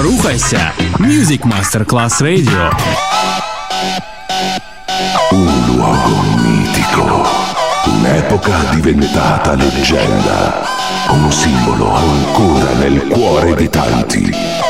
Рухайся! Music Master Class Radio. Un luogo mitico, un'epoca diventata leggenda, un simbolo ancora nel cuore di tanti.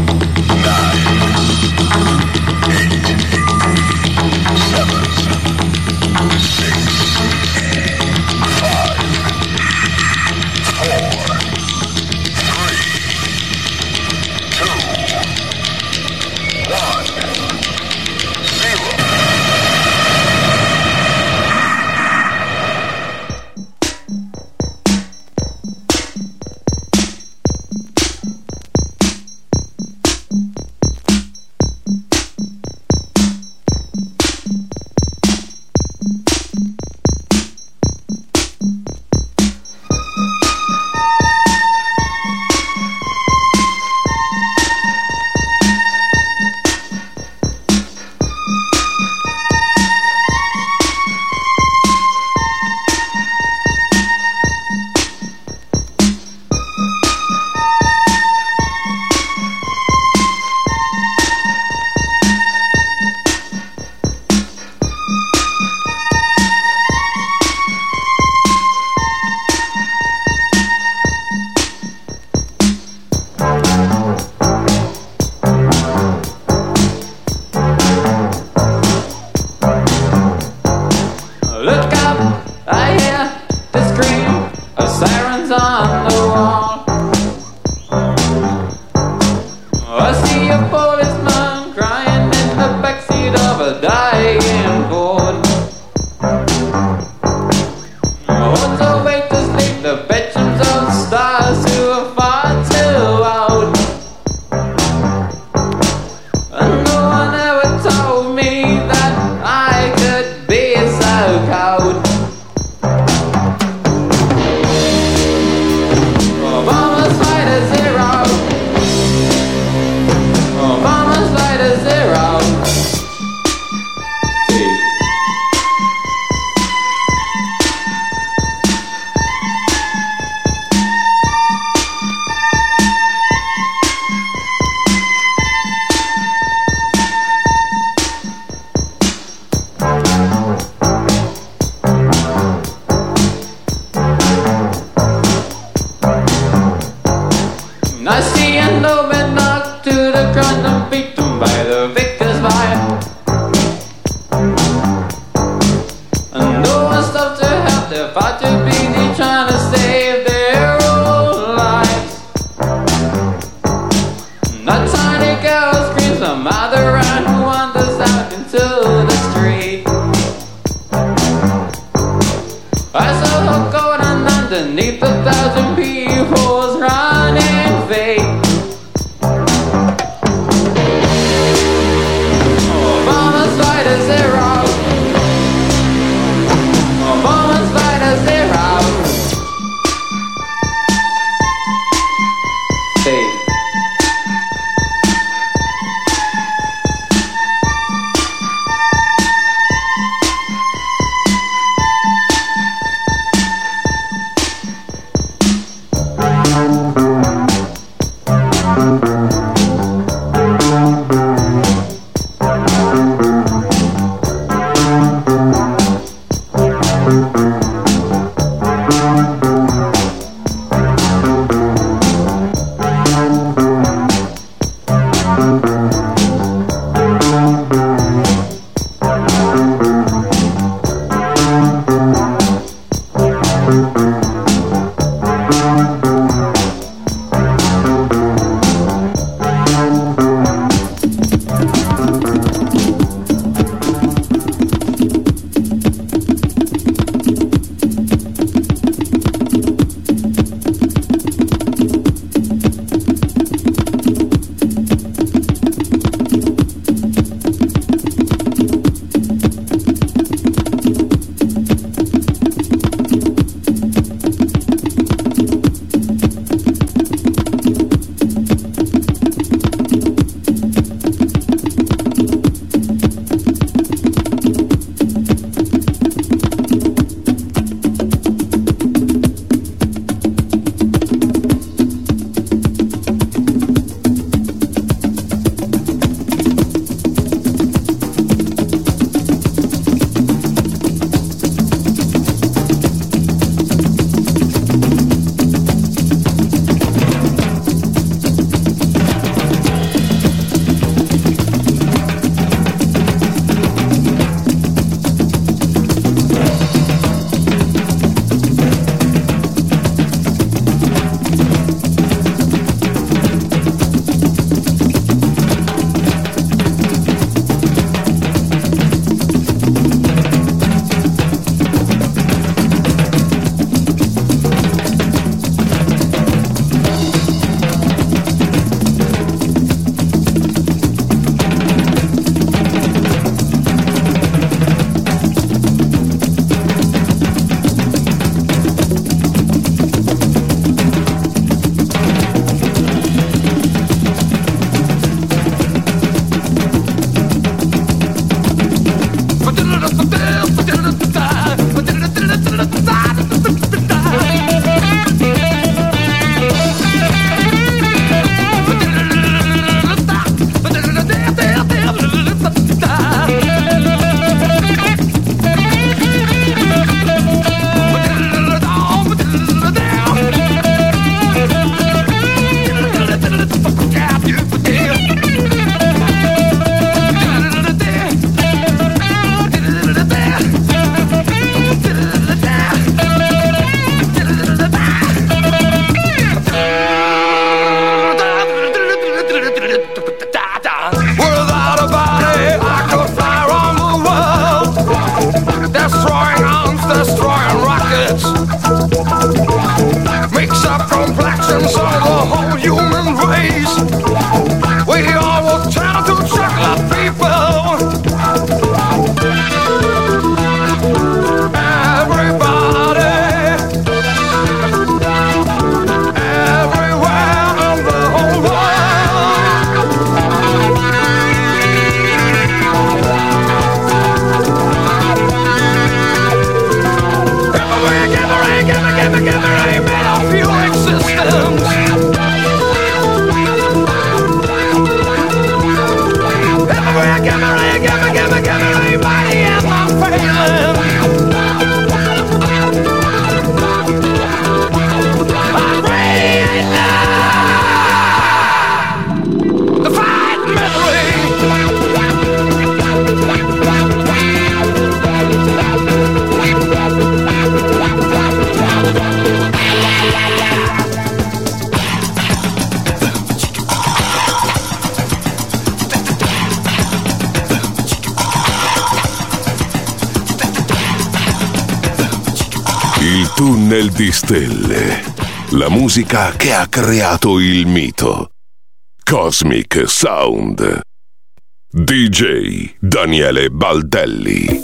musica che ha creato il mito. Cosmic Sound. DJ Daniele Baldelli.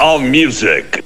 all music.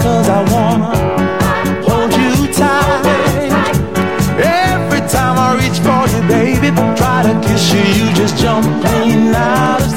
cause I wanna hold you tight. Every time I reach for you, baby, try to kiss you, you just jump clean out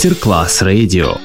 Мастер-класс радио.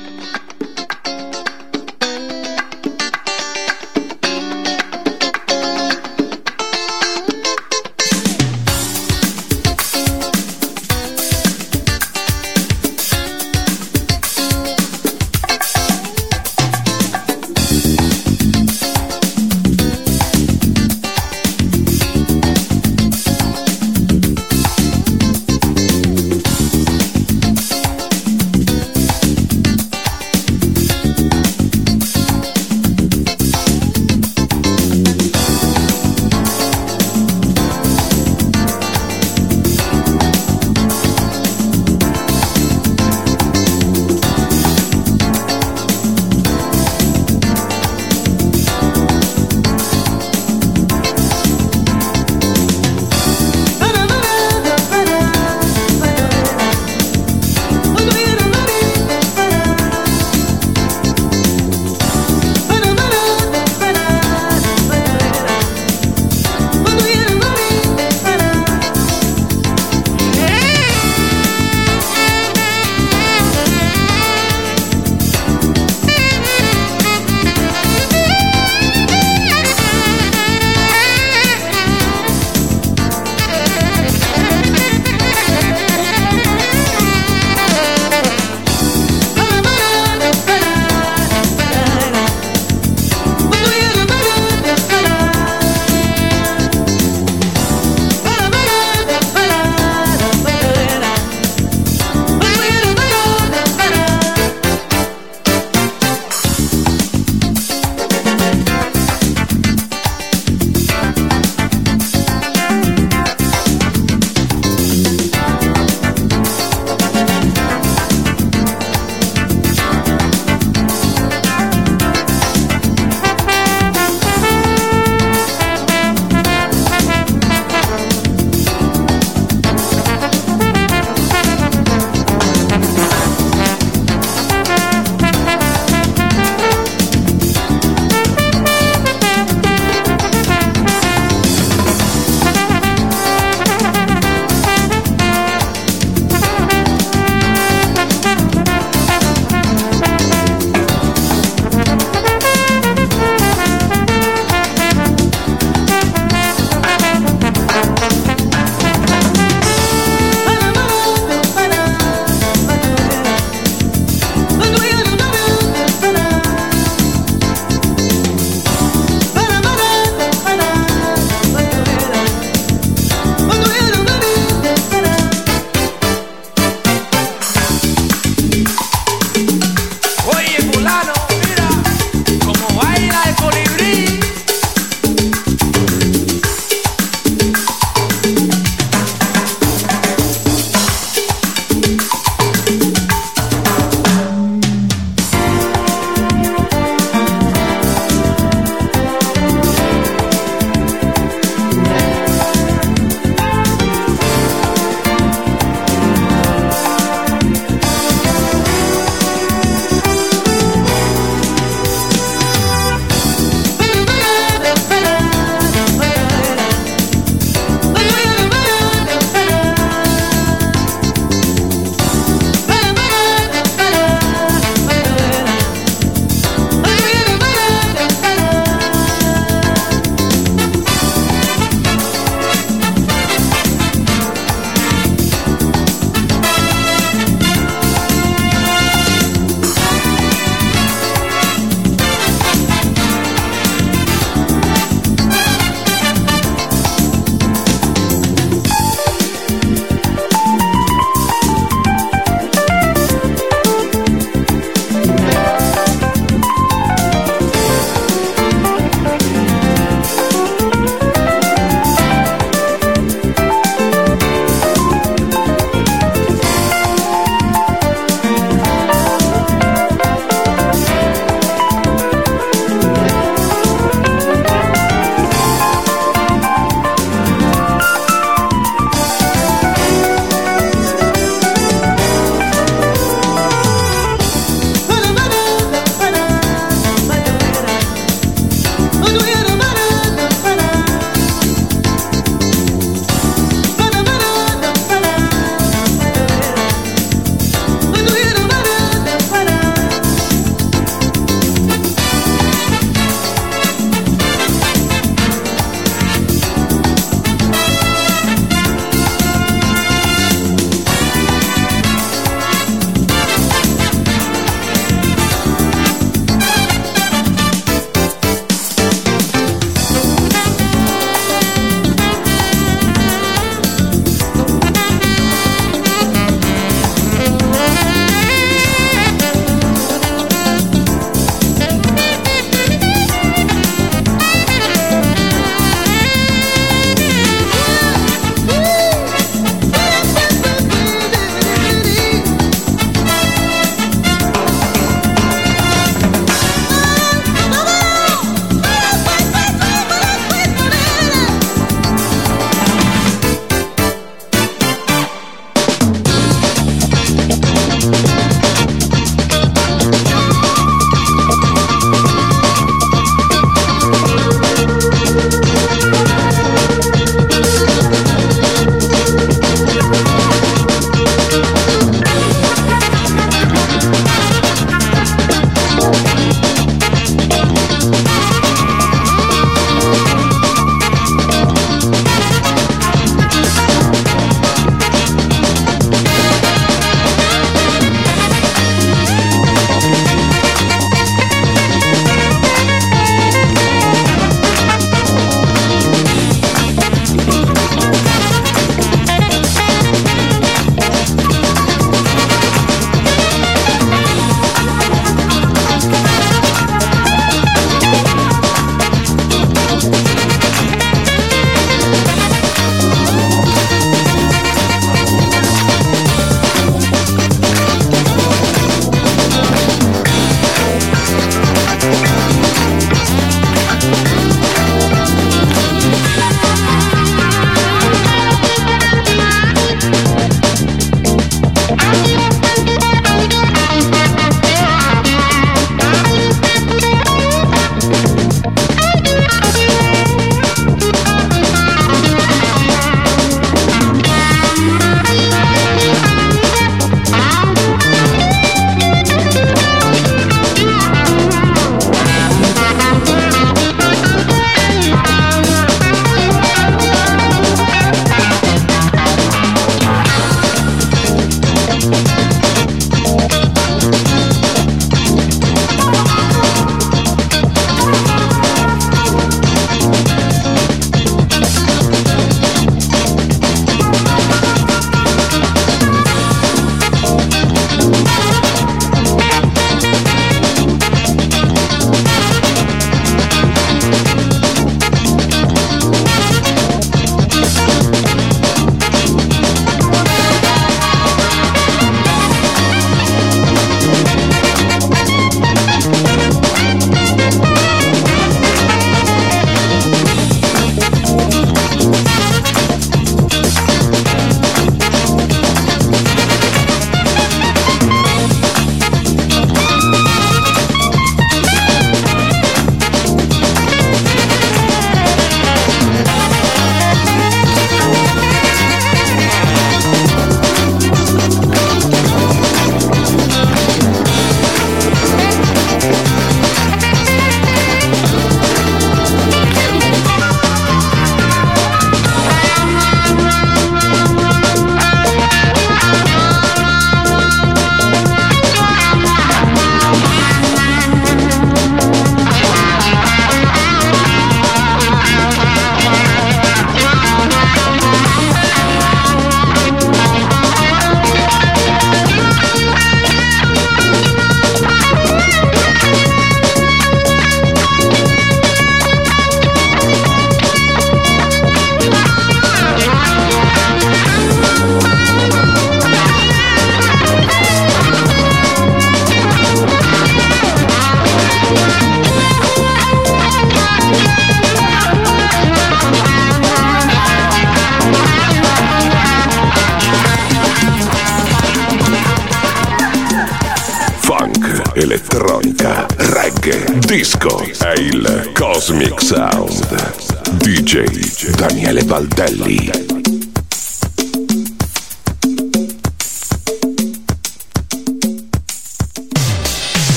Elettronica, reggae, disco. È il Cosmic Sound. DJ Daniele Baldelli.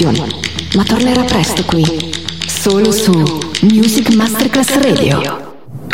Destinazioni, ma tornerà presto qui,